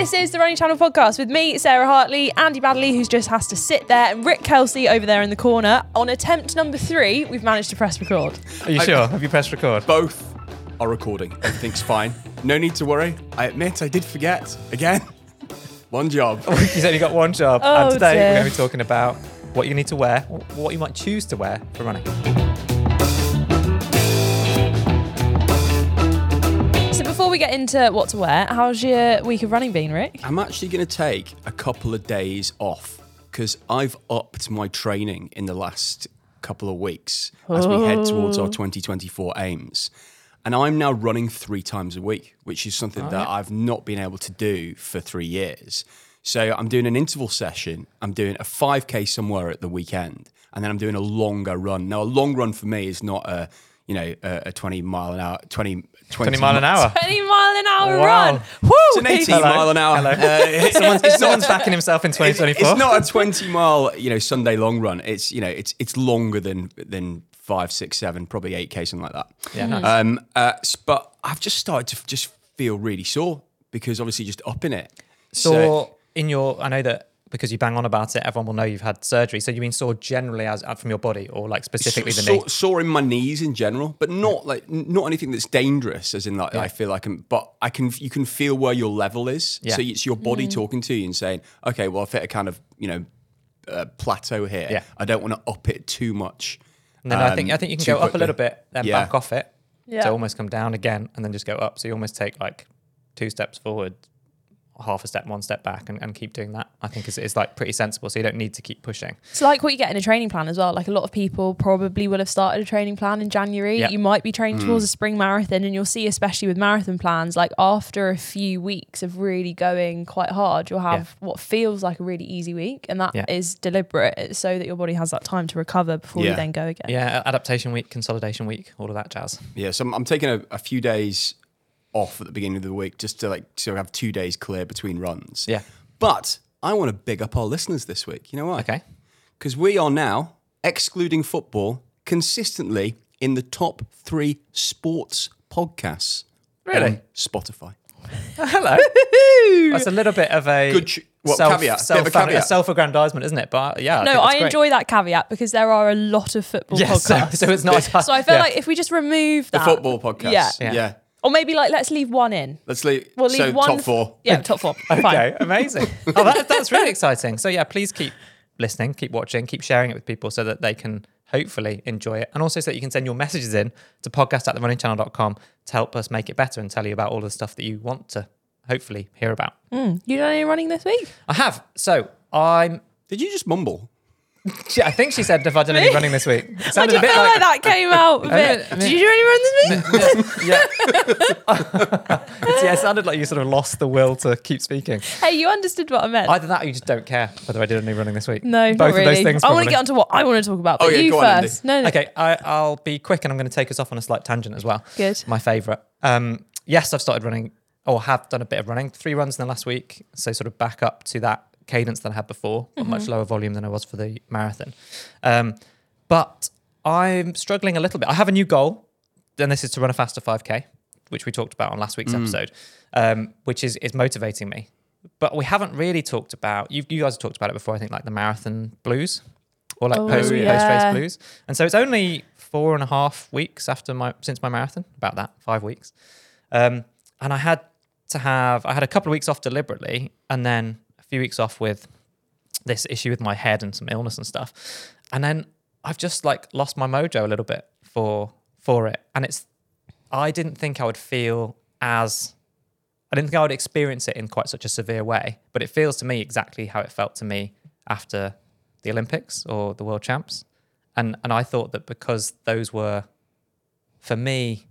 This is the Running Channel podcast with me, Sarah Hartley, Andy Baddeley, who just has to sit there, and Rick Kelsey over there in the corner. On attempt number three, we've managed to press record. Are you sure? Have you pressed record? Both are recording. Everything's fine. No need to worry. I admit I did forget. Again, one job. He's only got one job. Oh, and today dear. we're going to be talking about what you need to wear, what you might choose to wear for running. Get into what to wear, how's your week of running been, Rick? I'm actually going to take a couple of days off because I've upped my training in the last couple of weeks as we head towards our 2024 aims. And I'm now running three times a week, which is something oh, that I've not been able to do for three years. So I'm doing an interval session. I'm doing a 5K somewhere at the weekend, and then I'm doing a longer run. Now, a long run for me is not a you know a, a 20 mile an hour 20 20, 20 mile an hour. 20 mile an hour Wow. run. Woo! It's an 18 Hello. mile an hour. Hello. Uh, someone's someone's backing himself in 2024. it's not a 20 mile, you know, Sunday long run. It's, you know, it's it's longer than than five, six, seven, probably 8K, something like that. Yeah, nice. Um, uh, but I've just started to just feel really sore because obviously just upping it. Sore in your, I know that because you bang on about it, everyone will know you've had surgery. So you mean sore generally as uh, from your body or like specifically the knee? sore, sore in my knees in general, but not like not anything that's dangerous. As in, like I feel like, I'm, but I can you can feel where your level is. Yeah. So it's your body talking to you and saying, okay, well, I've hit a kind of you know uh, plateau here. Yeah. I don't want to up it too much. And then I um, think I think you can too go up a little bit, then Yeah. back off it. Yeah. So almost come down again and then just go up. So you almost take like two steps forward, half a step, one step back, and, and keep doing that. I think is is like pretty sensible. So you don't need to keep pushing. It's like what you get in a training plan as well. Like a lot of people probably will have started a training plan in January. Yeah. You might be training mm. towards a spring marathon, and you'll see, especially with marathon plans, like after a few weeks of really going quite hard, you'll have what feels like a really easy week, and that is Yeah. deliberate. It's so that your body has that time to recover before you then go again. Yeah, adaptation week, consolidation week, all of that jazz. Yeah, so I'm, I'm taking a, a few days off at the beginning of the week just to like so I have two days clear between runs. Yeah. But I want to big up our listeners this week. You know why? Okay. Because we are now, excluding football, consistently in the top three sports podcasts Really? on Spotify. Oh, hello. That's a little bit of a Good ch- what, self, caveat. Self, a caveat. self-aggrandizement, isn't it? But yeah, No, think I that's great. enjoy that caveat because there are a lot of football Yeah, so, podcasts. so it's not. So I feel yeah. like if we just remove The football podcast. Yeah. Yeah. Yeah. Or maybe like let's leave one in. Let's leave. We'll leave so one top four. Yeah, top four. Okay, Fine. amazing. Oh, that, that's really exciting. So yeah, please keep listening, keep watching, keep sharing it with people so that they can hopefully enjoy it. And also so that you can send your messages in to podcast at therunningchannel.com to help us make it better and tell you about all the stuff that you want to hopefully hear about. Hmm, you done any running this week? I have. So I'm Did you just mumble? She- I think she said if I'd done any running this week. It I sounded did a bit feel like, like, that came out a bit. I mean- Did you do any running this week? yeah. Yeah, it sounded like you sort of lost the will to keep speaking. hey, you understood what I meant. Either that or you just don't care whether I did any running this week. no, Both not of really. those things. I want to probably. get onto what I want to talk about. But Oh, yeah, you go on, Andy. first. no, no. Okay, I, I'll be quick and I'm going to take us off on a slight tangent as well. Good. My favourite. Um, yes, I've started running or have done a bit of running. Three runs in the last week. So sort of back up to that cadence than I had before, but much Mm-hmm. lower volume than I was for the marathon. Um, but I'm struggling a little bit. I have a new goal, and this is to run a faster 5K, which we talked about on last Mm. week's episode, um, which is, is motivating me. But we haven't really talked about, you, you guys have talked about it before, I think, like the marathon blues or like Oh, post, yeah. post race blues. And so it's only four and a half weeks after my since my marathon, about that, five weeks. Um, and I had to have I had a couple of weeks off deliberately, and then a few weeks off with this issue with my head and some illness and stuff. And then I've just like lost my mojo a little bit for for it. And it's I didn't think I would feel as I didn't think I would experience it in quite such a severe way, but it feels to me exactly how it felt to me after the Olympics or the World Champs. And and I thought that because those were for me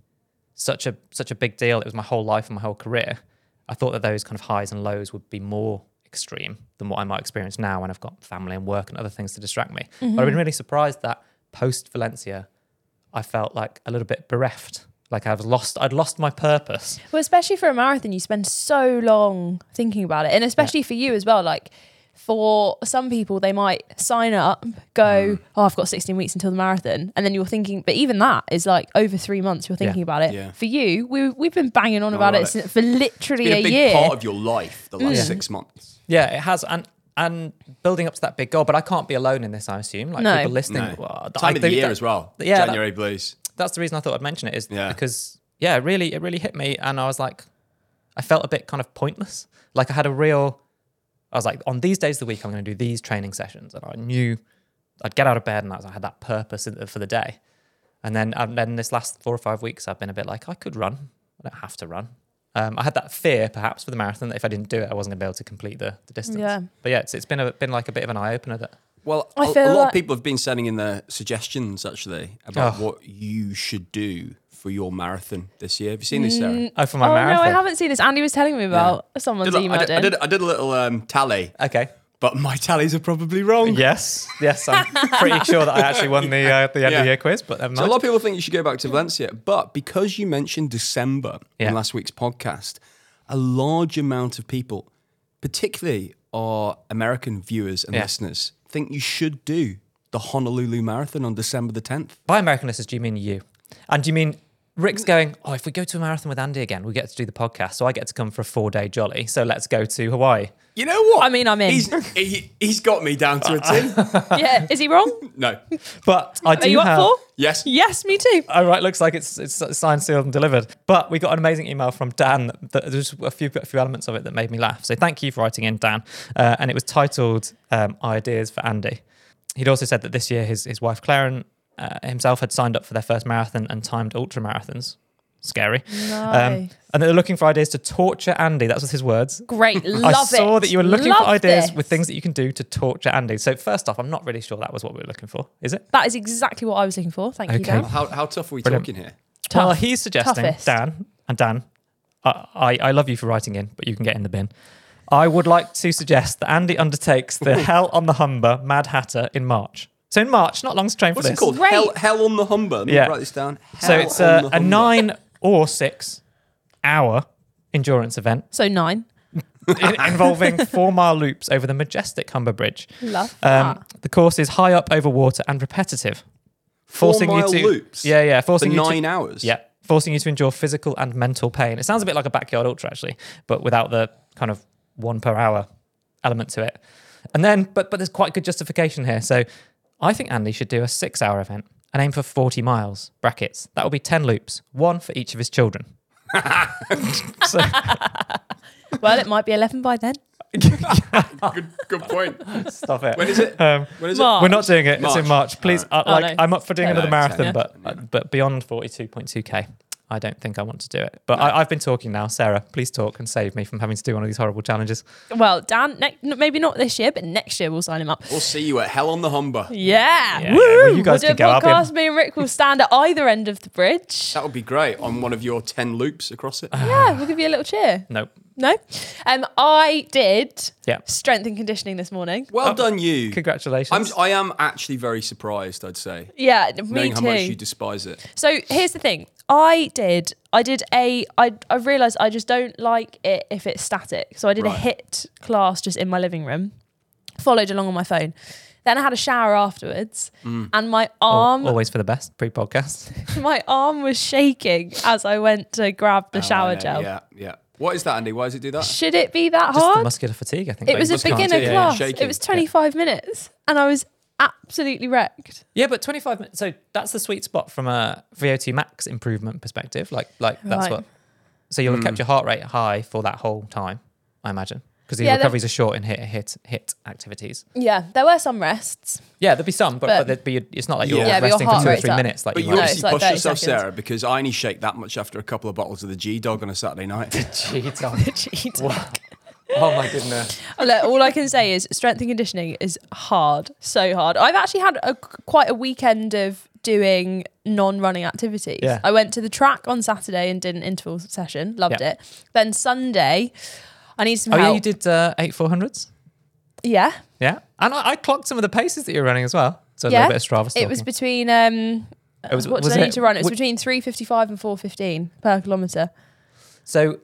such a such a big deal, it was my whole life and my whole career. I thought that those kind of highs and lows would be more extreme than what I might experience now when I've got family and work and other things to distract me. But I've mm-hmm. been really surprised that post Valencia, I felt like a little bit bereft. Like I've lost, I'd lost my purpose. Well, especially for a marathon, you spend so long thinking about it, and especially for you as well. Like for some people, they might sign up, go, Mm. oh, I've got 16 weeks until the marathon. And then you're thinking, but even that is like over three months you're thinking Yeah. about it. Yeah. For you, we, we've been banging on about about it it. since, for literally Been a a, big year. part of your life the last Yeah. six months. Yeah, it has, and and building up to that big goal. But I can't be alone in this. I assume, like No. people listening. No. well, Time I of the year that- as well. yeah, that- January blues. That's the reason I thought I'd mention it is Yeah. because yeah, really it really hit me, and I was like, I felt a bit kind of pointless. Like I had a real, I was like, on these days of the week, I'm going to do these training sessions, and I knew I'd get out of bed and I, was, I had that purpose in- for the day. And then and then this last four or five weeks, I've been a bit like, I could run. I don't have to run. Um, I had that fear, perhaps, for the marathon that if I didn't do it, I wasn't going to be able to complete the, the distance. Yeah. But yeah, it's, it's been a, been like a bit of an eye opener that Well, I a- a feel lot like- of people have been sending in their suggestions actually about Oh. what you should do for your marathon this year. Have you seen this, Sarah? oh for my oh, marathon. no, I haven't seen this. Andy was telling me about someone's Did I, I did, I, did, I did a little um, tally, Okay. but my tallies are probably wrong. Yes, yes, I'm pretty sure that I actually won the uh, the end of Yeah. the year quiz, but never So a lot of people think you should go back to Valencia, but because you mentioned December Yeah. in last week's podcast, a large amount of people, particularly our American viewers and Yeah. listeners, think you should do the Honolulu Marathon on December the 10th. By American listeners, do you mean you? And do you mean Rick's going, oh, if we go to a marathon with Andy again, we get to do the podcast. So I get to come for a four day jolly. So let's go to Hawaii. You know what? I mean, I'm in. He's, he, he's got me down to a T. yeah, is he wrong? no. But I do Are you up have. for? Yes. Yes, me too. Oh, right, looks like it's it's signed, sealed, and delivered. But we got an amazing email from Dan. That, there's a few a few elements of it that made me laugh. So thank you for writing in, Dan. Uh, and it was titled um, "Ideas for Andy." He'd also said that this year his his wife Claren uh, himself had signed up for their first marathon and timed ultra marathons. Scary. Um, Nice. and they're looking for ideas to torture Andy. That's was his words. Great, love it. I it. saw that you were looking Love for ideas this. with things that you can do to torture Andy. So first off, I'm not really sure that was what we were looking for. Is it? That is exactly what I was looking for. Thank you, Okay. Dan. How, how tough are we Brilliant. talking here? Well, Tough. he's suggesting Toughest. Dan and Dan. I, I I love you for writing in, but you can get in the bin. I would like to suggest that Andy undertakes the Hell on the Humber Mad Hatter in March. So in March, not long to train for What's this. it called? Great. Hell, Hell on the Humber. Let me Yeah. write this down. So Hell it's on a, the a Humber. nine or six hour endurance event So nine. in- involving four mile loops over the majestic Humber Bridge. Love Um, that. the course is high up over water and repetitive, Four forcing mile you to loops yeah yeah for forcing you to nine hours. Yeah, forcing you to endure physical and mental pain. It sounds a bit like a backyard ultra, actually, but without the kind of one per hour element to it. And then, but but there's quite good justification here. So I think Andy should do a six hour event and aim for 40 miles. Brackets. That will be 10 loops, one for each of his children. so, Well, it might be 11 by then. Good, good point. stop it. When is it? Um, When is March. we're not doing it. It's in March. Please, uh, Oh, no. I'm up for doing No, another no, marathon, ten. but uh, but beyond 42.2k, I don't think I want to do it. But I, I've been talking now. Sarah, please talk and save me from having to do one of these horrible challenges. Well, Dan, ne- maybe not this year, but next year we'll sign him up. We'll see you at Hell on the Humber. Yeah. Yeah, Woo! yeah, well, you guys we'll do a go. a I'll be podcast. Me and Rick will stand at either end of the bridge. That would be great on one of your 10 loops across it. Yeah, we'll give you a little cheer. Nope. No? Um, I did Yeah. strength and conditioning this morning. Well done, you. Congratulations. I'm, I am actually very surprised, I'd say, Yeah, me knowing too. how much you despise it. So here's the thing. I did. I did a. I. I realised I just don't like it if it's static. So I did a HIIT class just in my living room. Followed along on my phone. Then I had a shower afterwards, Mm. and my Al- arm, always for the best pre-podcast. my arm was shaking as I went to grab the Oh, shower know, gel. Yeah, yeah. What is that, Andy? Why does it do that? Should it be that Just the hard? muscular fatigue, I think. It but was a just beginner do it. yeah, class. shaking. It was 25 minutes, and I was absolutely wrecked. Yeah, but 25 minutes. So that's the sweet spot from a VO2 max improvement perspective. Like, like that's Right. what. So you'll have Hmm. kept your heart rate high for that whole time, I imagine, because the Yeah, there- recoveries are short in HIIT HIIT HIIT activities. Yeah, there were some rests. Yeah, there'd be some, but, But- but, there'd be, it's not like you're Yeah. Yeah, your resting for two or three up. minutes. Like But you you No, might. it's obviously like push yourself, seconds. Sarah, because I only shake that much after a couple of bottles of the G Dog on a Saturday night. Cheat on. Cheat. Oh my goodness. Look, all I can say is strength and conditioning is hard, so hard. I've actually had a, quite a weekend of doing non-running activities. Yeah. I went to the track on Saturday and did an interval session, loved Yeah. it. Then Sunday, I need some Oh yeah, you did uh, eight four hundreds. Yeah, Yeah, and I, I clocked some of the paces that you were running as well. So a little bit of Strava. it was between um, It was- what was did I need to run? It was would- between three fifty-five and four fifteen per kilometer. So,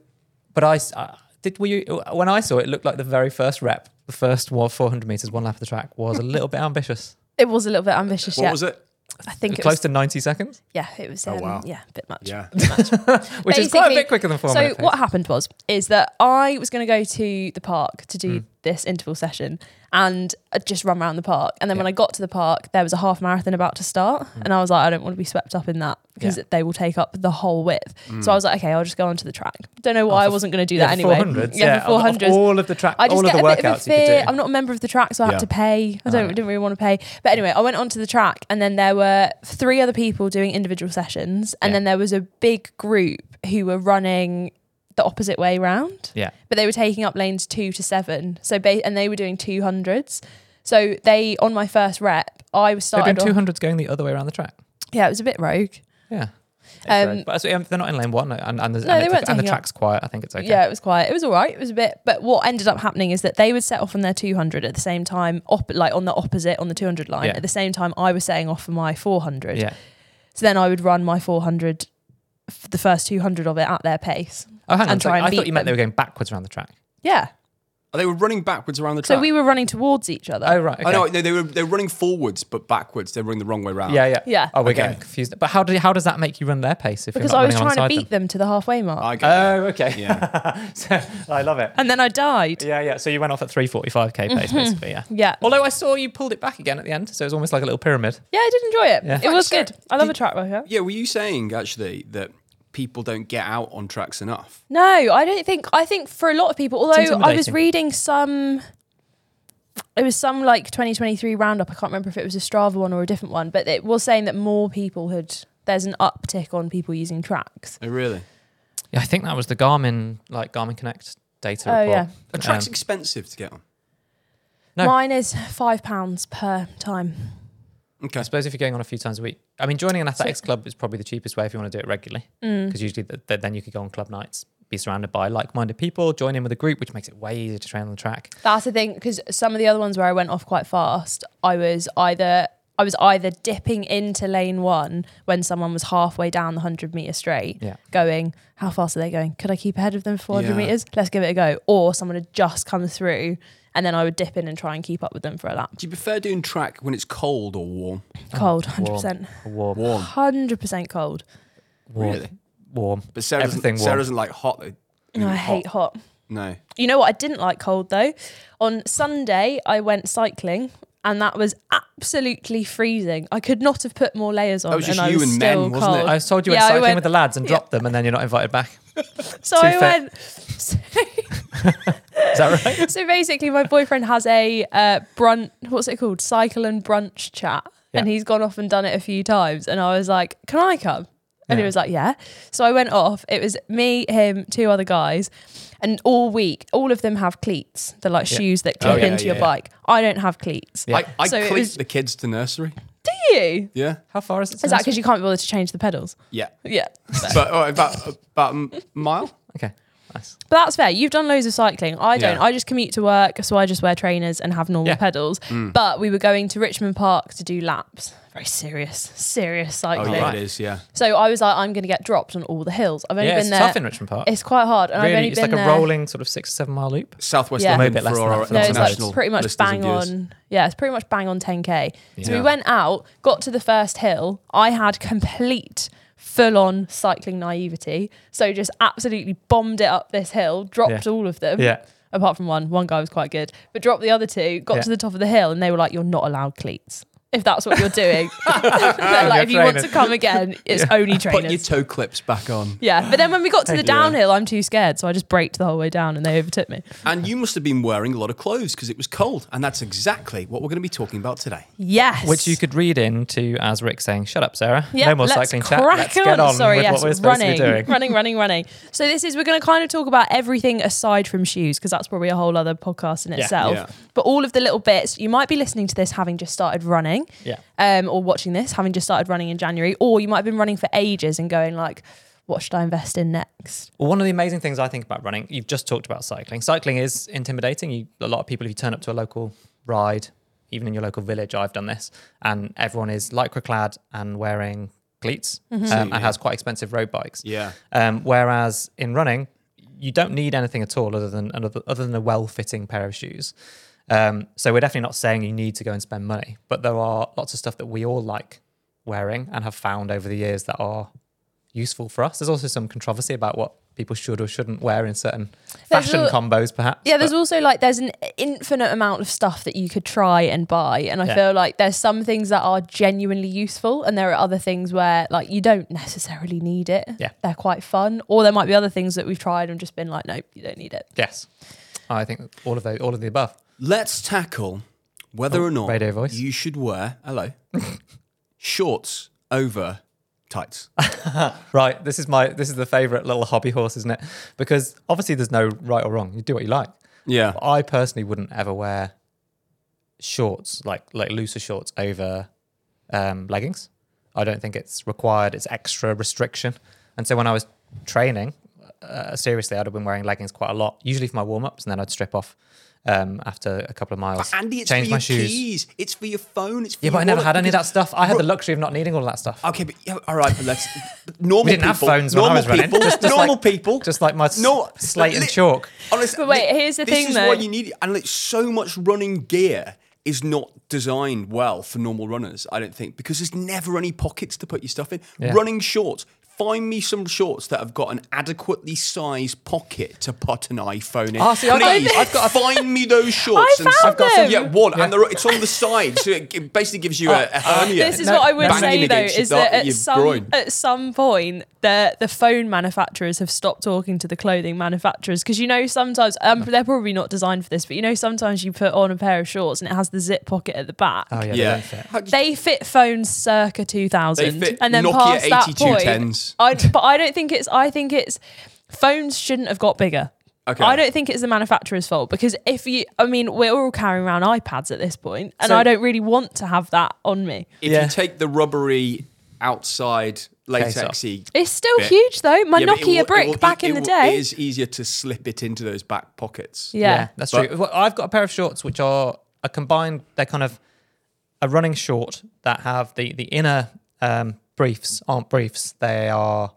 but I uh, did. Were you when I saw it, it looked like the very first rep the first wa- 400 meters, one lap of the track, was a little bit ambitious. It was a little bit ambitious. What yeah, was it? I think it Close was. to 90 seconds, yeah, it was. Oh, Um, wow. Yeah, a bit much. Yeah. which is quite a bit quicker than four So minute what happened was is that I was going to go to the park to do Mm. this interval session and uh, just run around the park. And then when I got to the park, there was a half marathon about to start, and I was like, I don't want to be swept up in that because Mm. Yeah. they will take up the whole width. So I was like, okay, I'll just go onto the track. Don't know why I wasn't going to do Yeah, that anyway. 400s, yeah, of 400s. all of the track, I just all get of the a bit of a workouts you could fear. I'm not a member of the track, so I Yeah. had to pay. I don't Oh, didn't really want to pay. But anyway, I went onto the track, and then there were three other people doing individual sessions, and Yeah. then there was a big group who were running the opposite way round. Yeah. But they were taking up lanes two to seven. So ba- and they were doing two hundreds. So they on my first rep, I was They're started. doing 200s going the other way around the track. yeah, it was a bit rogue. Yeah. Um, but so, um, they're not in lane one, and, and, the, No, and, they weren't and the taking up- track's quiet. I think it's okay. Yeah, it was quiet. It was all right. It was a bit, but what ended up happening is that they would set off on their 200 at the same time, op- like on the opposite on the 200 line. Yeah. At the same time, I was setting off for my 400. Yeah. So then I would run my 400, f- the first 200 of it at their pace. Oh, hang on. And So I thought you meant they were going backwards around the track. Yeah. Oh, they were running backwards around the track. So we were running towards each other. Oh, right. I know okay. they, they were they were running forwards but backwards. They were running the wrong way round. Yeah, yeah. Yeah. Oh, we're Okay. getting confused. But how, do, how does that make you run their pace if because you're I was running trying to alongside beat them. to the halfway mark. I get it. Oh, okay. Yeah. so, I love it. and then I died. Yeah, yeah. So you went off at 345k pace, mm-hmm. basically, yeah. Yeah. Although I saw you pulled it back again at the end, so it was almost like a little pyramid. Yeah, I did enjoy it. Yeah. It was good. I love did- a track workout. Yeah, were you saying actually that people don't get out on tracks enough? No, I don't think. I think for a lot of people, although I was reading some, it was some like 2023 roundup. I can't remember if it was a Strava one or a different one, but it was saying that more people had. There's an uptick on people using tracks. Oh, really? Yeah, I think that was the Garmin, like Garmin Connect data Oh, report. yeah. A track's Um, expensive to get on. No. Mine is five pounds per time. Okay. I suppose if you're going on a few times a week, I mean, joining an athletics club is probably the cheapest way if you want to do it regularly, Mm. because usually th- th- then you could go on club nights, be surrounded by like-minded people, join in with a group, which makes it way easier to train on the track. That's the thing because some of the other ones where I went off quite fast, I was either I was either dipping into lane one when someone was halfway down the hundred meter straight, Yeah. going, "How fast are they going? Could I keep ahead of them for four hundred Yeah. meters? Let's give it a go." Or someone had just come through, and then I would dip in and try and keep up with them for a lap. Do you prefer doing track when it's cold or warm? Oh, cold, hundred percent. Warm, Warm. hundred percent cold. warm, Really? warm. But Sarah Everything doesn't, Sarah warm. doesn't like hot. though. No, I Anything hate hot. No. You know what? I didn't like cold though. On Sunday, I went cycling. And that was absolutely freezing. I could not have put more layers on. That was just and I you was and men, wasn't it? I told you Yeah, I went cycling went- with the lads and dropped them, and then you're not invited back. So Too I fit. went. Is that right? so basically, my boyfriend has a uh, brunch. What's it called? Cycle and brunch chat, and he's gone off and done it a few times. And I was like, "Can I come?" And he was like, "Yeah." So I went off. It was me, him, two other guys, and all week, all of them have cleats. They're like Yeah. shoes that Oh, clip yeah, into yeah, your yeah. bike. I don't have cleats. Yeah. I, I So cleat was- the kids to nursery. Do you? Yeah. How far is it? to that because you can't be bothered to change the pedals? Yeah. Yeah. but oh, about about a mile. Okay, nice. But that's fair. You've done loads of cycling. I don't. Yeah. I just commute to work, so I just wear trainers and have normal Yeah. pedals. Mm. But we were going to Richmond Park to do laps. Very serious, serious Oh cycling. yeah, right. it is. Yeah. So I was like, I'm going to get dropped on all the hills. I've only Yeah, been it's there. tough in Richmond Park. it's quite hard, and I've really, only it's been like a there. rolling sort of six to seven mile loop. Southwest Yeah. London Maybe less for than our that No, it's international like pretty much bang on. Yeah, it's pretty much bang on 10k. So we went out, got to the first hill. I had complete full on cycling naivety. So just absolutely bombed it up this hill, dropped Yeah. all of them. Yeah. Apart from one. One guy was quite good. But dropped the other two, got Yeah. to the top of the hill, and they were like, You're not allowed cleats. If that's what you're doing. Like, You're if you want to come again, it's only trainers. Put your toe clips back on. yeah. But then when we got to the downhill, I'm too scared. So I just braked the whole way down and they overtook me. And you must have been wearing a lot of clothes because it was cold. And that's exactly what we're going to be talking about today. Yes. Which you could read into as Rick saying, "Shut up, Sarah. Yeah, no more let's cycling chat. Let's get on Sorry, with yes, what we're supposed running, to be doing." running, running, running. So this is we're going to kind of talk about everything aside from shoes because that's probably a whole other podcast in Yeah, itself. yeah. But all of the little bits you might be listening to this having just started running, Yeah. um, or watching this having just started running in January, or you might have been running for ages and going like, what should I invest in next? Well, one of the amazing things I think about running, you've just talked about cycling. Cycling is intimidating. You, a lot of people, if you turn up to a local ride, even in your local village, I've done this, and everyone is lycra clad and wearing cleats Mm-hmm. um, Same, and has quite expensive road bikes. Yeah. Um, whereas in running, you don't need anything at all other than other, other than a well-fitting pair of shoes. Um, so we're definitely not saying you need to go and spend money, but there are lots of stuff that we all like wearing and have found over the years that are useful for us. There's also some controversy about what people should or shouldn't wear in certain fashion al- combos, perhaps. Yeah, there's also like there's an infinite amount of stuff that you could try and buy, and I Yeah. feel like there's some things that are genuinely useful, and there are other things where like you don't necessarily need it. Yeah. they're quite fun, or there might be other things that we've tried and just been like, nope, you don't need it. yes. I think all of those, all of the above. Let's tackle whether Oh, or not radio voice. you should wear hello shorts over tights. Right. This is my this is the favorite little hobby horse, isn't it? Because obviously there's no right or wrong. You do what you like. Yeah. But I personally wouldn't ever wear shorts like like looser shorts over um, leggings. I don't think it's required. It's extra restriction. And so when I was training, uh, seriously, I'd have been wearing leggings quite a lot, usually for my warm ups, and then I'd strip off um, after a couple of miles. Andy, it's change for my your shoes. keys. It's for your phone. It's for Yeah, but I never wallet, had any of that because- stuff. I had the luxury of not needing all that stuff. Okay, but yeah, all right, but let's. but Normal We didn't have people, phones when I normal was running. people, Just- just normal like- people, Just like my s- No, slate and li- chalk. Honestly, But wait, thi- here's the this thing, is though. what you need, and like so much running gear is not designed well for normal runners. I don't think because there's never any pockets to put your stuff in. Yeah. Running shorts. Find me some shorts that have got an adequately sized pocket to put an iPhone in. Ah, see, I've got- Please, I've got a- find me those shorts. I found I've got them. yeah, one, Yeah. and it's on the side, so it it basically gives you a, a hernia. This is No, what I would say though is thigh- that at some groin. at some point the the phone manufacturers have stopped talking to the clothing manufacturers because you know sometimes um, they're probably not designed for this, but you know sometimes you put on a pair of shorts and it has the zip pocket at the back. Oh yeah, they yeah. don't fit. How do you- They fit phones circa 2000 They fit and then Nokia past that 8210s. Point I, but I don't think it's I think it's phones shouldn't have got bigger Okay. I don't think it's the manufacturer's fault because if you I mean we're all carrying around iPads at this point and So- I don't really want to have that on me If Yeah. you take the rubbery outside latexy, it's still bit- huge though my Yeah, but it Nokia will- it brick will- back it in the will- day it is easier to slip it into those back pockets. yeah, that's But- true. Well, I've got a pair of shorts which are a combined. They're kind of a running short that have the the inner um, briefs aren't briefs. They are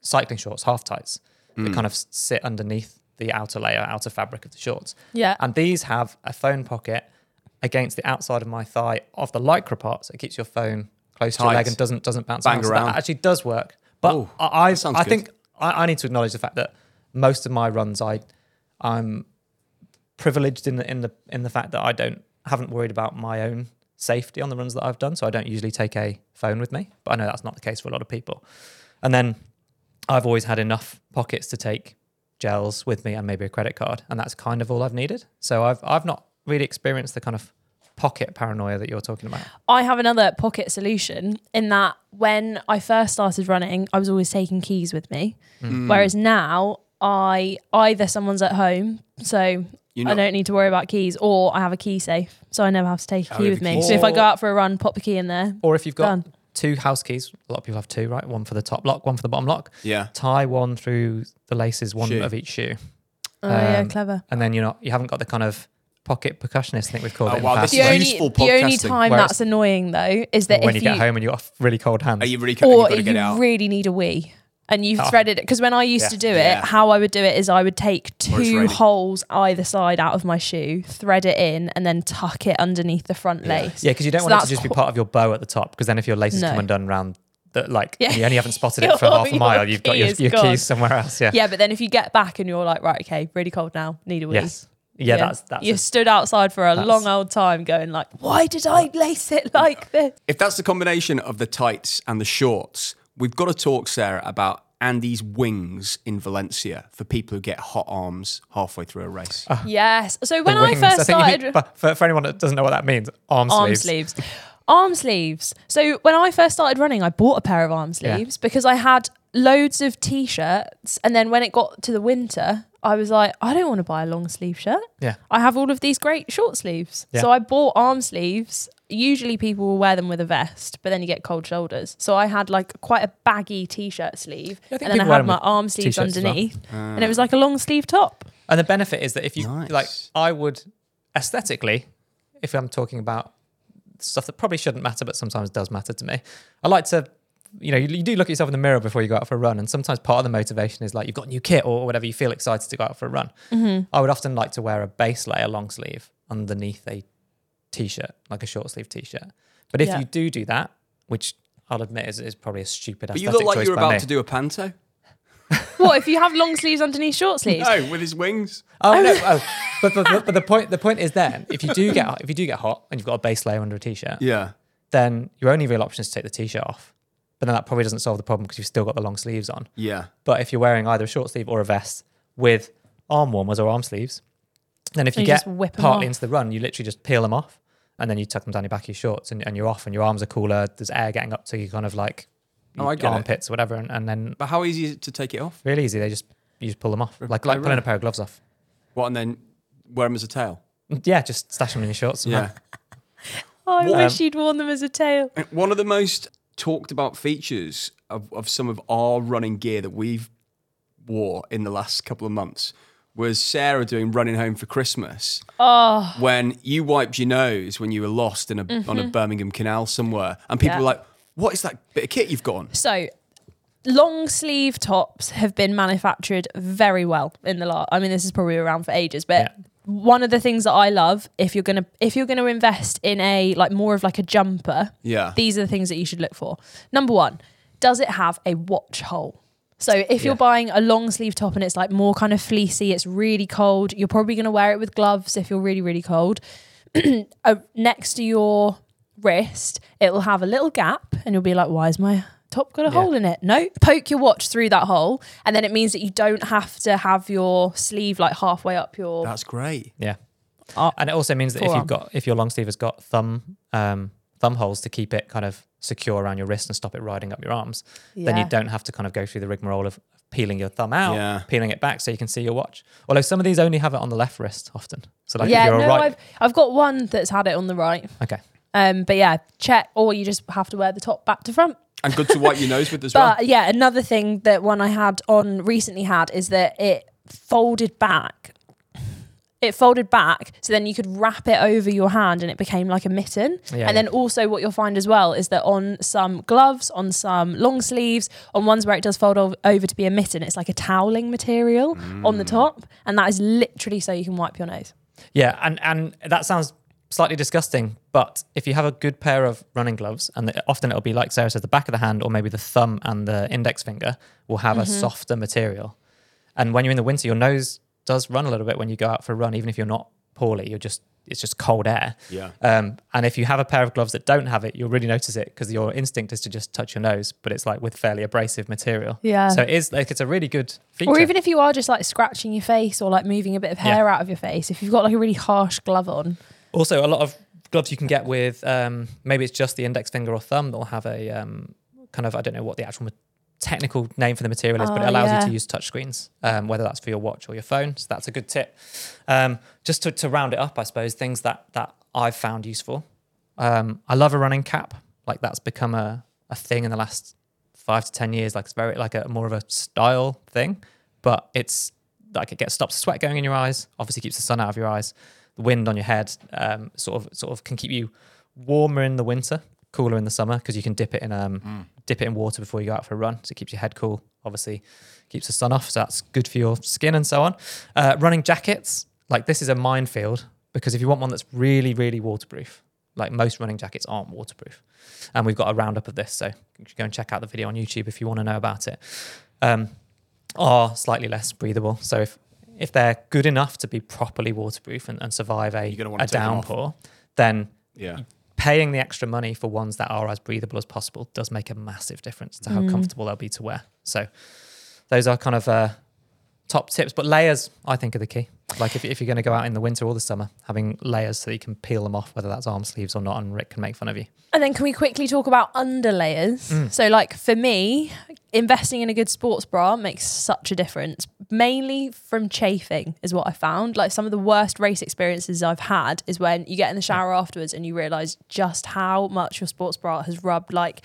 cycling shorts, half tights that hmm. kind of sit underneath the outer layer, outer fabric of the shorts. Yeah. And these have a phone pocket against the outside of my thigh of the lycra part, so it keeps your phone close to your leg and doesn't doesn't bounce Bang around. So around. that actually does work. But Ooh, I, I, sounds I good. think I, I need to acknowledge the fact that most of my runs, I, I'm privileged in the in the in the fact that I don't haven't worried about my own safety on the runs that I've done. So I don't usually take a phone with me. But I know that's not the case for a lot of people. And then I've always had enough pockets to take gels with me and maybe a credit card, and that's kind of all I've needed. So I've I've not really experienced the kind of pocket paranoia that you're talking about. I have another pocket solution in that when I first started running, I was always taking keys with me. Hmm. Whereas now, I either someone's at home, so You I don't need to worry about keys, or I have a key safe, so I never have to take a Oh, key with have a me. key So if I safe. go out for a run, pop the key in there. Or if you've got Done. two house keys, a lot of people have two, right? One for the top lock, one for the bottom lock. Yeah. Tie one through the laces, one Shoe. of each shoe, Oh yeah, Um, clever. and then you're not you haven't got the kind of pocket percussionist. I think we've called Oh, it. in wow, the this past, The is where only, useful the only podcasting. time Whereas- that's annoying though is that when if you get home and you've got really cold hands. Are you really? You've or got to get you out. really need a wee and you've Oh. threaded it because when I used Yeah. to do it, Yeah. how I would do it is I would take two holes either side out of my shoe, thread it in, and then tuck it underneath the front Yeah. lace. Yeah, because you don't So want it to that's just be part of your bow at the top. Because then if your laces No. come undone round the like, Yeah. you only haven't spotted it for half a mile, you've got your, your keys somewhere else. Yeah. Yeah, but then if you get back and you're like, right, okay, really cold now, need a wee. Yes. Yeah, that's that's. you a- stood outside for a long old time, going like, "Why did I lace it like this?" If that's the combination of the tights and the shorts, we've got to talk, Sarah, about Andy's wings in Valencia for people who get hot arms halfway through a race. Ah. Yes. So the when I first think you mean- started, for, for anyone that doesn't know what that means, arm, sleeves. arm sleeves. sleeves. Arm sleeves. So when I first started running, I bought a pair of arm Yeah. sleeves because I had loads of t-shirts, and then when it got to the winter, I was like, I don't want to buy a long sleeve shirt. Yeah. I have all of these great short sleeves. Yeah. So I bought arm sleeves. Usually people will wear them with a vest, but then you get cold shoulders. So I had like quite a baggy t-shirt sleeve, Yeah, I think and then I wear had them my with arm sleeves t-shirts as well. underneath, and it was like a long sleeve top. And the benefit is that if you Nice. like, I would aesthetically, if I'm talking about stuff that probably shouldn't matter, but sometimes does matter to me, I like to, you know, you, you do look at yourself in the mirror before you go out for a run. And sometimes part of the motivation is like you've got new kit or whatever, you feel excited to go out for a run. Mm-hmm. I would often like to wear a base layer long sleeve underneath a t-shirt, like a short sleeve t-shirt. But if Yeah. you do do that, which I'll admit is, is probably a stupid But you aesthetic look like choice you're by about me. to do a panto. what if you have long sleeves underneath short sleeves? No, with his wings. Oh no! Oh. oh, but, but, but, but the point the point is then if you do get if you do get hot and you've got a base layer under a t-shirt, Yeah. then your only real option is to take the t-shirt off. But then that probably doesn't solve the problem because you've still got the long sleeves on. Yeah. But if you're wearing either a short sleeve or a vest with arm warmers or arm sleeves, then if you, You get just whip 'em partly off. into the run, you literally just peel them off and then you tuck them down your back of your shorts and, and you're off and your arms are cooler. There's air getting up to you kind of like Oh, I your get it. armpits or whatever. And, and then But how easy is it to take it off? really easy, they just you just pull them off. Like Like like pulling a pair of gloves off. What, and then wear them as a tail? Yeah, just stash them in your shorts. Yeah. Oh, I What- wish um, you'd worn them as a tail. One of the most talked about features of, of some of our running gear that we've wore in the last couple of months was Sarah doing running home for Christmas Oh, when you wiped your nose when you were lost in a on a mm-hmm. Birmingham canal somewhere, and people Yeah. were like, "What is that bit of kit you've got on?" so long sleeve tops have been manufactured very well in the last. I mean, this is probably around for ages, but. Yeah. One of the things that I love, if you're gonna if you're gonna invest in a like more of like a jumper, Yeah, these are the things that you should look for. Number one, does it have a watch hole? So if you're Yeah. buying a long sleeve top and it's like more kind of fleecy, it's really cold, you're probably going to wear it with gloves if you're really, really cold. uh, next to your wrist, it will have a little gap and you'll be like, why is my top got a Yeah. hole in it? No, poke your watch through that hole and then it means that you don't have to have your sleeve like halfway up your that's great. Yeah. Up. And it also means that if you've got if your long sleeve has got thumb um, thumb holes to keep it kind of secure around your wrist and stop it riding up your arms, then you don't have to kind of go through the rigmarole of peeling your thumb out, Yeah. peeling it back so you can see your watch. Although some of these only have it on the left wrist often. So like yeah, if you're no, right I've, I've got one that's had it on the right. Okay. Um, but yeah, check, or you just have to wear the top back to front. And good to wipe your nose with as well. But yeah, another thing that one I had on recently had is that it folded back. It folded back, so then you could wrap it over your hand and it became like a mitten. Yeah, and then also, what you'll find as well is that on some gloves, on some long sleeves, on ones where it does fold ov- over to be a mitten, it's like a toweling material on the top. And that is literally so you can wipe your nose. Yeah, and and that sounds slightly disgusting, but if you have a good pair of running gloves, and the, often it'll be like Sarah says, the back of the hand or maybe the thumb and the index finger will have Mm-hmm. a softer material. And when you're in the winter, your nose does run a little bit when you go out for a run, even if you're not poorly. You're just it's just cold air. yeah. Um, and if you have a pair of gloves that don't have it, you'll really notice it because your instinct is to just touch your nose, but it's like with fairly abrasive material. Yeah. So it is like it's a really good feature. Or even if you are just like scratching your face or like moving a bit of Yeah. hair out of your face, if you've got like a really harsh glove on, Also, a lot of gloves you can get with um, maybe it's just the index finger or thumb that'll have a um, kind of I don't know what the actual ma- technical name for the material is, but it Oh, allows yeah. you to use touch screens, um, whether that's for your watch or your phone. So that's a good tip. Um, just to, to round it up, I suppose things that that I've found useful. Um, I love a running cap. Like that's become a, a thing in the last five to ten years. Like it's very like a more of a style thing, but it's like it gets stops sweat going in your eyes. Obviously keeps the sun out of your eyes. The wind on your head um, sort of sort of can keep you warmer in the winter, cooler in the summer because you can dip it in um, dip it in water before you go out for a run. So it keeps your head cool. Obviously keeps the sun off, so that's good for your skin and so on. Uh, running jackets, like this is a minefield because if you want one that's really really waterproof, like most running jackets aren't waterproof, and we've got a roundup of this, so go and check out the video on YouTube if you want to know about it. Um, are slightly less breathable. So if if they're good enough to be properly waterproof and, and survive a, a take them off. downpour, then Yeah. Paying the extra money for ones that are as breathable as possible does make a massive difference to how Mm. comfortable they'll be to wear. So those are kind of uh, top tips. But layers, I think, are the key. Like if, if you're going to go out in the winter or the summer, having layers so that you can peel them off, whether that's arm sleeves or not, and Rick can make fun of you. And then can we quickly talk about underlayers? Mm. So like for me, investing in a good sports bra makes such a difference. Mainly from chafing is what I found. Like some of the worst race experiences I've had is when you get in the shower afterwards and you realize just how much your sports bra has rubbed like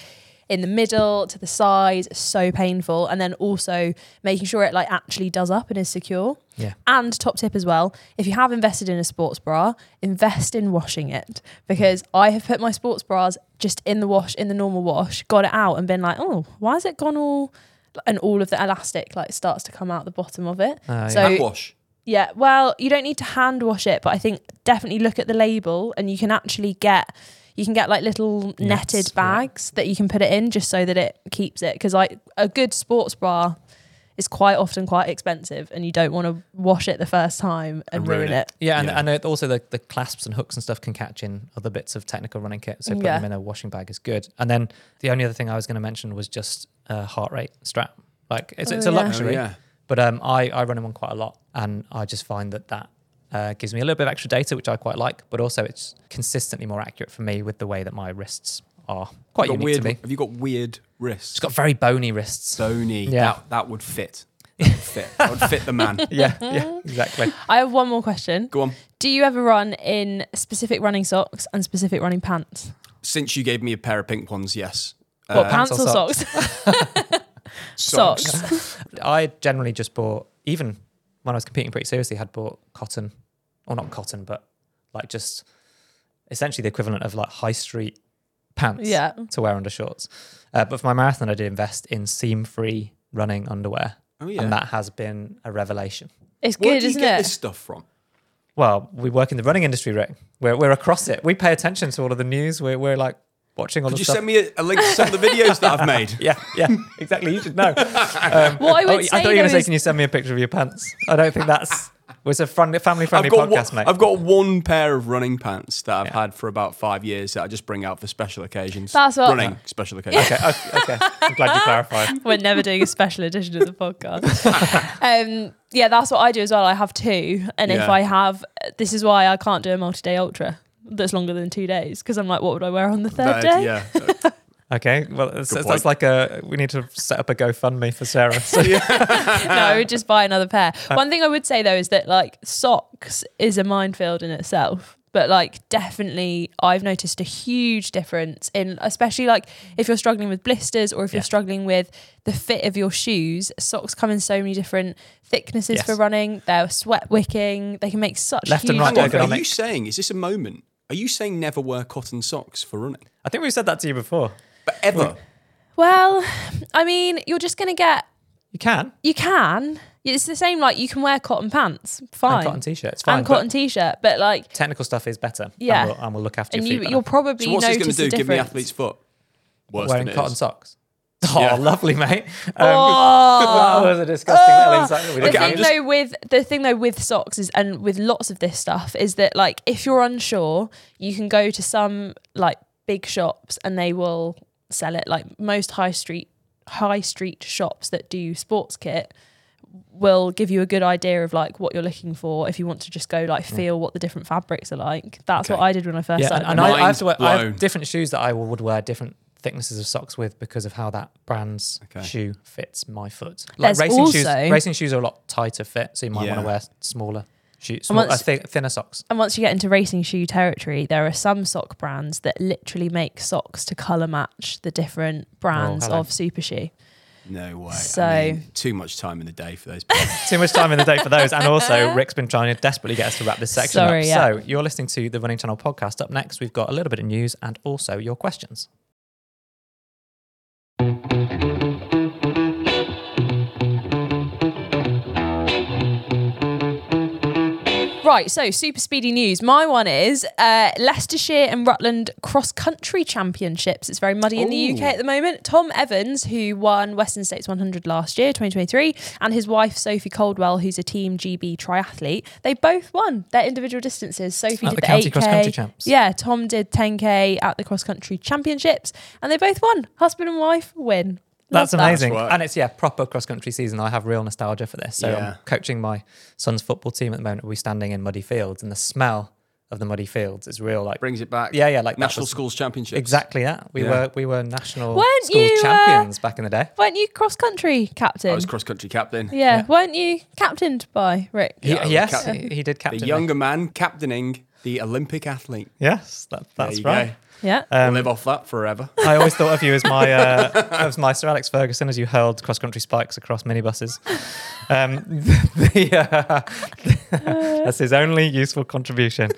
in the middle to the sides, so painful. And then also making sure it like actually does up and is secure. Yeah. And top tip as well, if you have invested in a sports bra, invest in washing it because I have put my sports bras just in the wash, in the normal wash, got it out and been like, oh, why has it gone all, and all of the elastic like starts to come out the bottom of it. Uh, So- yeah. Hand wash. Yeah, well, you don't need to hand wash it, but I think definitely look at the label and you can actually get you can get like little Nets, netted yeah. bags that you can put it in just so that it keeps it because like a good sports bra is quite often quite expensive and you don't want to wash it the first time and, And ruin ruin, it. it. Yeah, and, Yeah. and also the, the clasps and hooks and stuff can catch in other bits of technical running kit. So putting Yeah. them in a washing bag is good. And then the only other thing I was going to mention was just a heart rate strap. Like it's, Oh, it's a yeah. Oh, luxury, yeah. but um, I, I run them on quite a lot, and I just find that that uh, gives me a little bit of extra data, which I quite like. But also, it's consistently more accurate for me with the way that my wrists are quite unique weird, to me. Have you got weird wrists? It's got very bony wrists. Bony. Yeah. That, that would fit. That would fit. That would fit the man. yeah, yeah, exactly. I have one more question. Go on. Do you ever run in specific running socks and specific running pants? Since you gave me a pair of pink ones, yes. What Uh, pants or or socks? socks? socks. I generally just bought, even when I was competing pretty seriously, had bought cotton, or not cotton, but like just essentially the equivalent of like high street pants Yeah. to wear under shorts. Uh, but for my marathon, I did invest in seam free running underwear. Oh yeah. And that has been a revelation. It's Where good, do you isn't get it? this stuff from? Well, we work in the running industry, Rick. We're, we're across it. We pay attention to all of the news. We're, we're like watching all Could the you stuff. send me a, a link to some of the videos that I've made? yeah, yeah, exactly. You should know. Um, What I would oh, say I thought you were though going to say, is- can you send me a picture of your pants? I don't think that's. Was a family friendly I've got, podcast, one, mate. I've got one pair of running pants that I've Yeah. had for about five years that I just bring out for special occasions. That's what- running special occasions. okay, okay, okay. I'm glad you clarified. We're never doing a special edition of the podcast. um, yeah, that's what I do as well. I have two, and if Yeah. I have, this is why I can't do a multi-day ultra that's longer than two days because I'm like, what would I wear on the third That- day? yeah. Okay, well, it's, Good it's- point. that's like a. We need to set up a GoFundMe for Sarah. So, no, I would just buy another pair. Uh, One thing I would say though is that like socks is a minefield in itself. But like definitely I've noticed a huge difference in especially like if you're struggling with blisters or if you're struggling with the fit of your shoes, socks come in so many different thicknesses Yes. for running. They're sweat wicking, they can make such Left and huge right Hang difference. are you saying, is this a moment? Are you saying never wear cotton socks for running? I think we've said that to you before. But ever? Well, I mean, you're just gonna get You can. you can. It's the same like you can wear cotton pants, fine. And cotton t-shirt. Fine. and cotton t-shirt, but like technical stuff is better. Yeah. And we'll, and we'll look after and your you, feet. better. you'll probably So what's this notice going to do? Give me athlete's foot? Worse wearing than it cotton is. socks. Oh, Yeah. lovely, mate. Um, Oh. that was a disgusting Oh. insight. we the Okay, thing just- though with the thing though with socks is and with lots of this stuff is that like if you're unsure, you can go to some like big shops and they will sell it. Like most high street high street shops that do sports kit will give you a good idea of like what you're looking for if you want to just go like feel what the different fabrics are like. That's Okay. what I did when I first Yeah, started. and, and. I, I have to wear I have different shoes that I would wear different thicknesses of socks with because of how that brand's Okay. shoe fits my foot. Like There's racing shoes, racing shoes are a lot tighter fit, so you might want Yeah. to wear smaller shoes, And small, uh, once- thi- thinner socks. And once you get into racing shoe territory, there are some sock brands that literally make socks to colour match the different brands hello. of super shoe. No way. So- I mean, too much time in the day for those people. Too much time in the day for those, and also Rick's been trying to desperately get us to wrap this section Sorry, up. yeah. So you're listening to the Running Channel podcast. Up next, we've got a little bit of news and also your questions. Thank you. Right, so super speedy news. My one is uh, Leicestershire and Rutland cross country championships. It's very muddy in the UK at the moment. Tom Evans, who won Western States 100 last year, 2023, and his wife Sophie Coldwell, who's a Team GB triathlete, they both won their individual distances. Sophie At did the the, county 8K. cross-country champs. Yeah, Tom did 10K at the cross country championships, and they both won. Husband and wife win. Love That's that. amazing. That's right. And it's, yeah, proper cross country season. I have real nostalgia for this. So Yeah. I'm coaching my son's football team at the moment. We're standing in muddy fields, and the smell of the muddy fields is real. Like, Brings it back. yeah, yeah, like National was- Schools Championships. Exactly that. We Yeah. were we were national Weren't schools you, uh, champions back in the day. Weren't you cross country captain? I was cross country captain. yeah. Yeah. weren't you captained by Rick? He- Yeah, yes, captain. he, he did captain. The me. younger man captaining the Olympic athlete. Yes, that, that's right. go. Yeah. We'll Um, live off that forever. I always thought of you as my uh, as my Sir Alex Ferguson as you hurled cross country spikes across minibuses. Um, the, uh, that's his only useful contribution.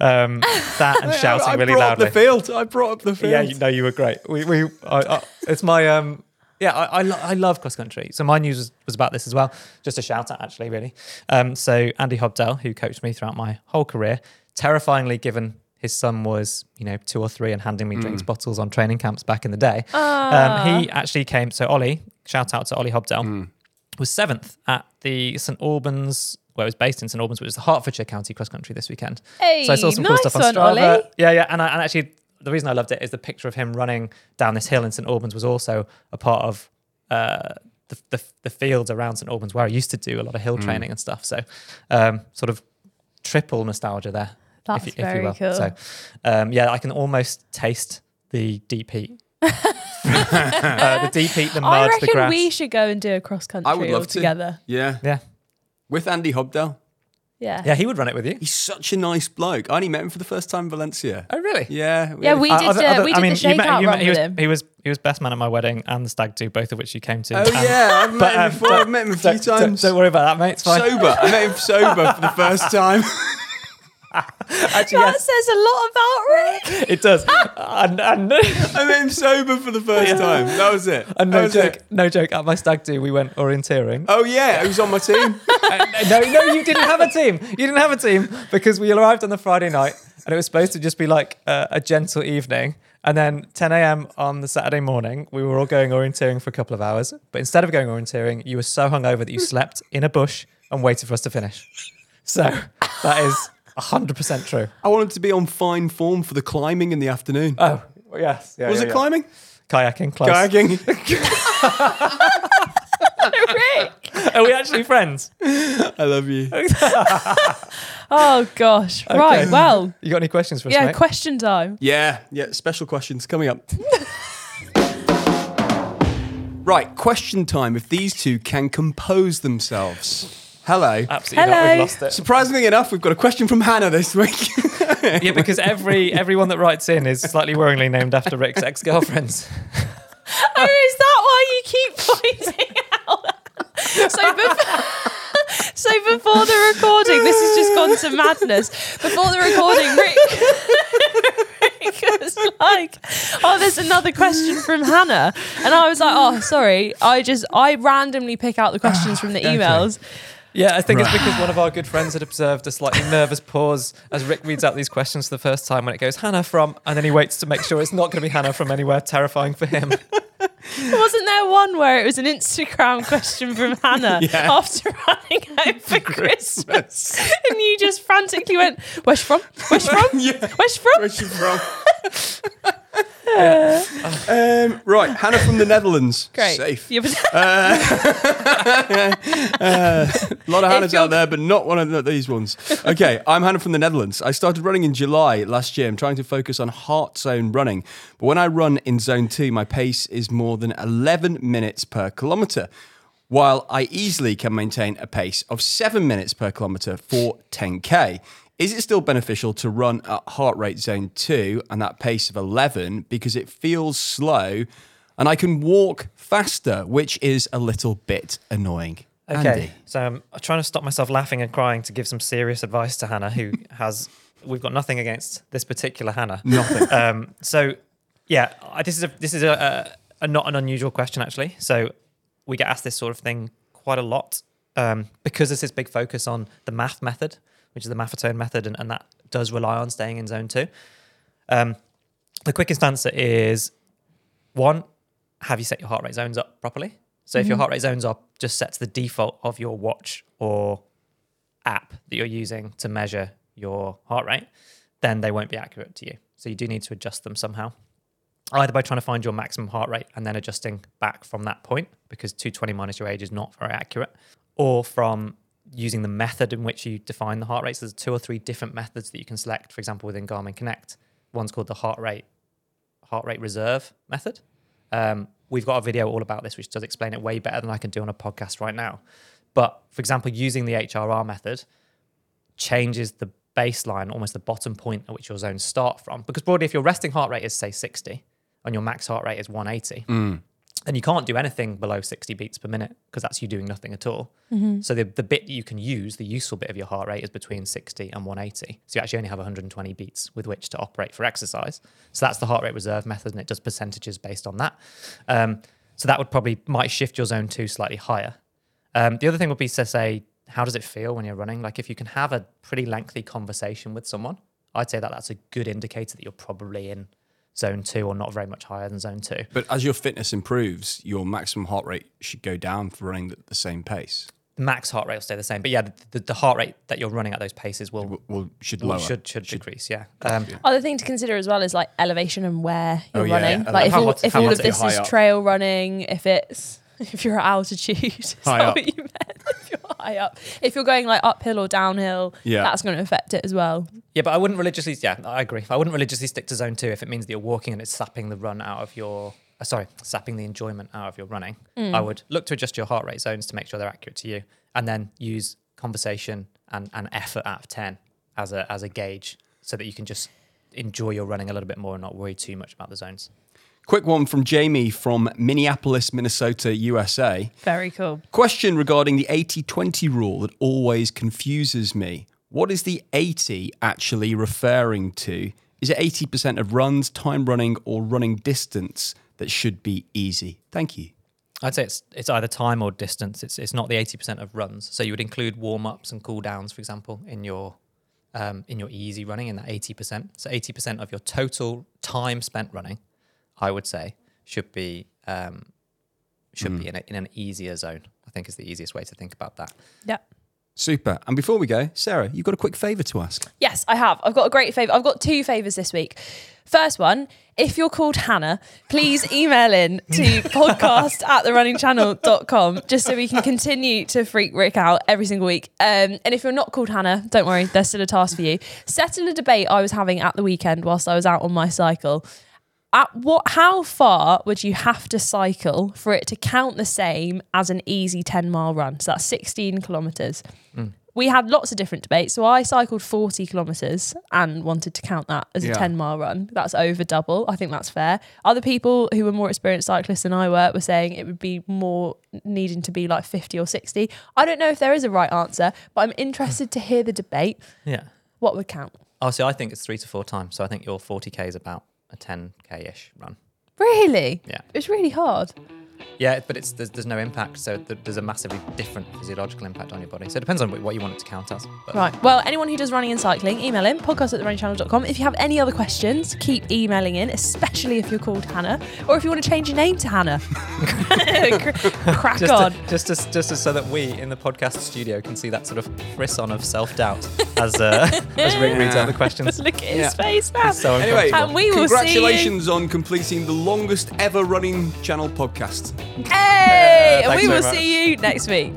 Um, that and shouting I really brought loudly. up the field. I brought up the field. Yeah, you know you were great. We we I, I, it's my um Yeah, I, I, lo- I love cross country. So my news was, was about this as well. Just a shout out, actually, really. Um, so Andy Hobdell, who coached me throughout my whole career, terrifyingly given his son was, you know, two or three and handing me drinks bottles on training camps back in the day. Ah. Um, he actually came. So Ollie, shout out to Ollie Hobdell, was seventh at the St Albans. Well, it was based in St Albans, which is the Hertfordshire County Cross Country this weekend. Hey, so I saw some cool stuff on one, Strava. Ollie. Yeah, yeah, and, I, and actually, the reason I loved it is the picture of him running down this hill in St Albans was also a part of uh, the, the the fields around St Albans where I used to do a lot of hill training and stuff. So, um, sort of triple nostalgia there, That's if, you, if very you will. cool. So, um, yeah, I can almost taste the deep heat. uh, the deep heat, the I mud, the reckon grass. we should go and do a cross country I would love all to. together. Yeah. yeah, With Andy Hobdell. Yeah. yeah, he would run it with you. He's such a nice bloke. I only met him for the first time in Valencia. Oh, really? Yeah. Yeah, we Uh, did. other- uh, other- we I did mean, the you met- shakeout you met- he with was, him. He was he was best man at my wedding and the stag do, both of which you came to. Oh And- yeah, I've met But, him um, before. I've met him a few Don't, don't, times. don't worry about that, mate. It's fine. sober. I met him sober for the first time. Actually, That yes, says a lot about Rick. it does. and, and, I met him sober for the first time. That was it. and no joke, it. no joke. At my stag do, we went orienteering. Oh yeah, he was on my team. And- uh, no, no, you didn't have a team. You didn't have a team because we arrived on the Friday night, and it was supposed to just be like a, a gentle evening. And then 10 a.m. on the Saturday morning, we were all going orienteering for a couple of hours. But instead of going orienteering, you were so hungover that you slept in a bush and waited for us to finish. So that is 100% true. I wanted to be on fine form for the climbing in the afternoon. Oh, yes. Yeah, was yeah, it yeah. climbing? Kayaking, close. Kayaking. Rick. Are we actually friends? I love you. Oh gosh. Right. Well. You got any questions for us, Yeah. mate? Question time. Yeah, yeah. Special questions coming up. right, question time. If these two can compose themselves. Hello. Absolutely not. Hello. We've lost it. Surprisingly enough, we've got a question from Hannah this week. Yeah, because every everyone that writes in is slightly worryingly named after Rick's ex-girlfriends. Oh, is that why you keep pointing out? so before. So before the recording, this has just gone to madness. Before the recording, Rick, Rick was like, "Oh, there's another question from Hannah," and I was like, "Oh, sorry." I just I randomly pick out the questions from the emails. Yeah, I think it's because one of our good friends had observed a slightly nervous pause as Rick reads out these questions for the first time when it goes Hannah from, and then he waits to make sure it's not going to be Hannah from anywhere terrifying for him. Wasn't there one where it was an Instagram question from Hannah Yeah. after running out for Christmas, and you just frantically went, "Where's she from? Where's she from? yeah. Where's she from?" Where's she from? Um, right, Hannah from the Netherlands. Great. Safe. Yeah, but- A lot of Hannahs out there, but not one of these ones. Okay, I'm Hannah from the Netherlands. I started running in July last year. I'm trying to focus on heart zone running. But when I run in zone two, my pace is more than 11 minutes per kilometer, while I easily can maintain a pace of seven minutes per kilometer for 10K. Is it still beneficial to run at heart rate zone two and that pace of 11 because it feels slow and I can walk faster, which is a little bit annoying? Okay, Andy. so I'm trying to stop myself laughing and crying to give some serious advice to Hannah, who has. We've got nothing against this particular Hannah. Nothing. Um, so, yeah, I- this is a this is a, a, a not an unusual question actually. So, we get asked this sort of thing quite a lot um, because there's this big focus on the MAF method, which is the Maffetone method, and, and that does rely on staying in zone two. Um, the quickest answer is one: Have you set your heart rate zones up properly? So, if your heart rate zones are just set to the default of your watch or app that you're using to measure your heart rate, then they won't be accurate to you. So you do need to adjust them somehow. Either by trying to find your maximum heart rate and then adjusting back from that point, because 220 minus your age is not very accurate, or from using the method in which you define the heart rates. There's two or three different methods that you can select, for example, within Garmin Connect. One's called the heart rate heart rate reserve method. Um, we've got a video all about this, which does explain it way better than I can do on a podcast right now. But for example, using the HRR method changes the baseline, almost the bottom point at which your zones start from. Because broadly, if your resting heart rate is say 60 and your max heart rate is 180, then you can't do anything below 60 beats per minute because that's you doing nothing at all. So the, the bit you can use, the useful bit of your heart rate is between 60 and 180. So you actually only have 120 beats with which to operate for exercise. So that's the heart rate reserve method and it does percentages based on that. Um, So that would probably might shift your zone two slightly higher. Um, the other thing would be to say, how does it feel when you're running? Like if you can have a pretty lengthy conversation with someone, I'd say that that's a good indicator that you're probably in zone two or not very much higher than zone two. But as your fitness improves, your maximum heart rate should go down for running at the same pace. Max heart rate will stay the same, but yeah, the, the heart rate that you're running at those paces will, Will, will should will- lower. should, should decrease. Yeah. Um, Other thing to consider as well is like elevation and where you're Oh, yeah, running. yeah. Like if How all, hot- if how all of this is up? trail running, if it's if you're at altitude, is High that up. what you meant? if you're high up, if you're going like uphill or downhill, Yeah. that's going to affect it as well. Yeah, but I wouldn't religiously. Yeah, I agree. I wouldn't religiously stick to zone two if it means that you're walking and it's sapping the run out of your. Uh, sorry, sapping the enjoyment out of your running. I would look to adjust your heart rate zones to make sure they're accurate to you, and then use conversation and, and effort out of ten as a as a gauge, so that you can just enjoy your running a little bit more and not worry too much about the zones. Quick one from Jamie from Minneapolis, Minnesota, USA. Very cool. Question regarding the 80 20 rule that always confuses me. What is the 80 actually referring to? Is it 80% of runs, time running, or running distance that should be easy? Thank you. I'd say it's it's either time or distance. It's it's not the eighty percent of runs. So you would include warm ups and cool downs, for example, in your um, in your easy running in that eighty percent. So eighty percent of your total time spent running, I would say, should be um, should be in, a, in an easier zone. I think is the easiest way to think about that. Yeah. Super. And before we go, Sarah, you've got a quick favour to ask. Yes, I have. I've got a great favour. I've got two favours this week. First one, if you're called Hannah, please email in to podcast at therunningchannel.com just so we can continue to freak Rick out every single week. Um, and if you're not called Hannah, don't worry, there's still a task for you. Settle a debate I was having at the weekend whilst I was out on my cycle. At what how far would you have to cycle for it to count the same as an easy 10 mile run? So that's 16 kilometers. Mm. We had lots of different debates. So I cycled 40 kilometers and wanted to count that as a 10 mile run. That's over double. I think that's fair. Other people who were more experienced cyclists than I were were saying it would be more needing to be like 50 or 60. I don't know if there is a right answer, but I'm interested to hear the debate. Yeah. What would count? Oh, see, I think it's three to four times. So I think your forty k is about a ten k ish run. Really? Yeah. It was really hard. Yeah, but it's there's, there's no impact, so th- there's a massively different physiological impact on your body. So it depends on what you want it to count as. But Right. Well, anyone who does running and cycling, email in podcast at therunningchannel.com. If you have any other questions, keep emailing in, especially if you're called Hannah or if you want to change your name to Hannah. Crack just on. To, just as just as so that we in the podcast studio can see that sort of frisson of self doubt as uh, as Rick reads out the questions. Look at his Yeah. face, man. So Anyway. And we will see you- congratulations on completing the longest ever running channel podcast. Hey! Uh, and we will much. see you next week.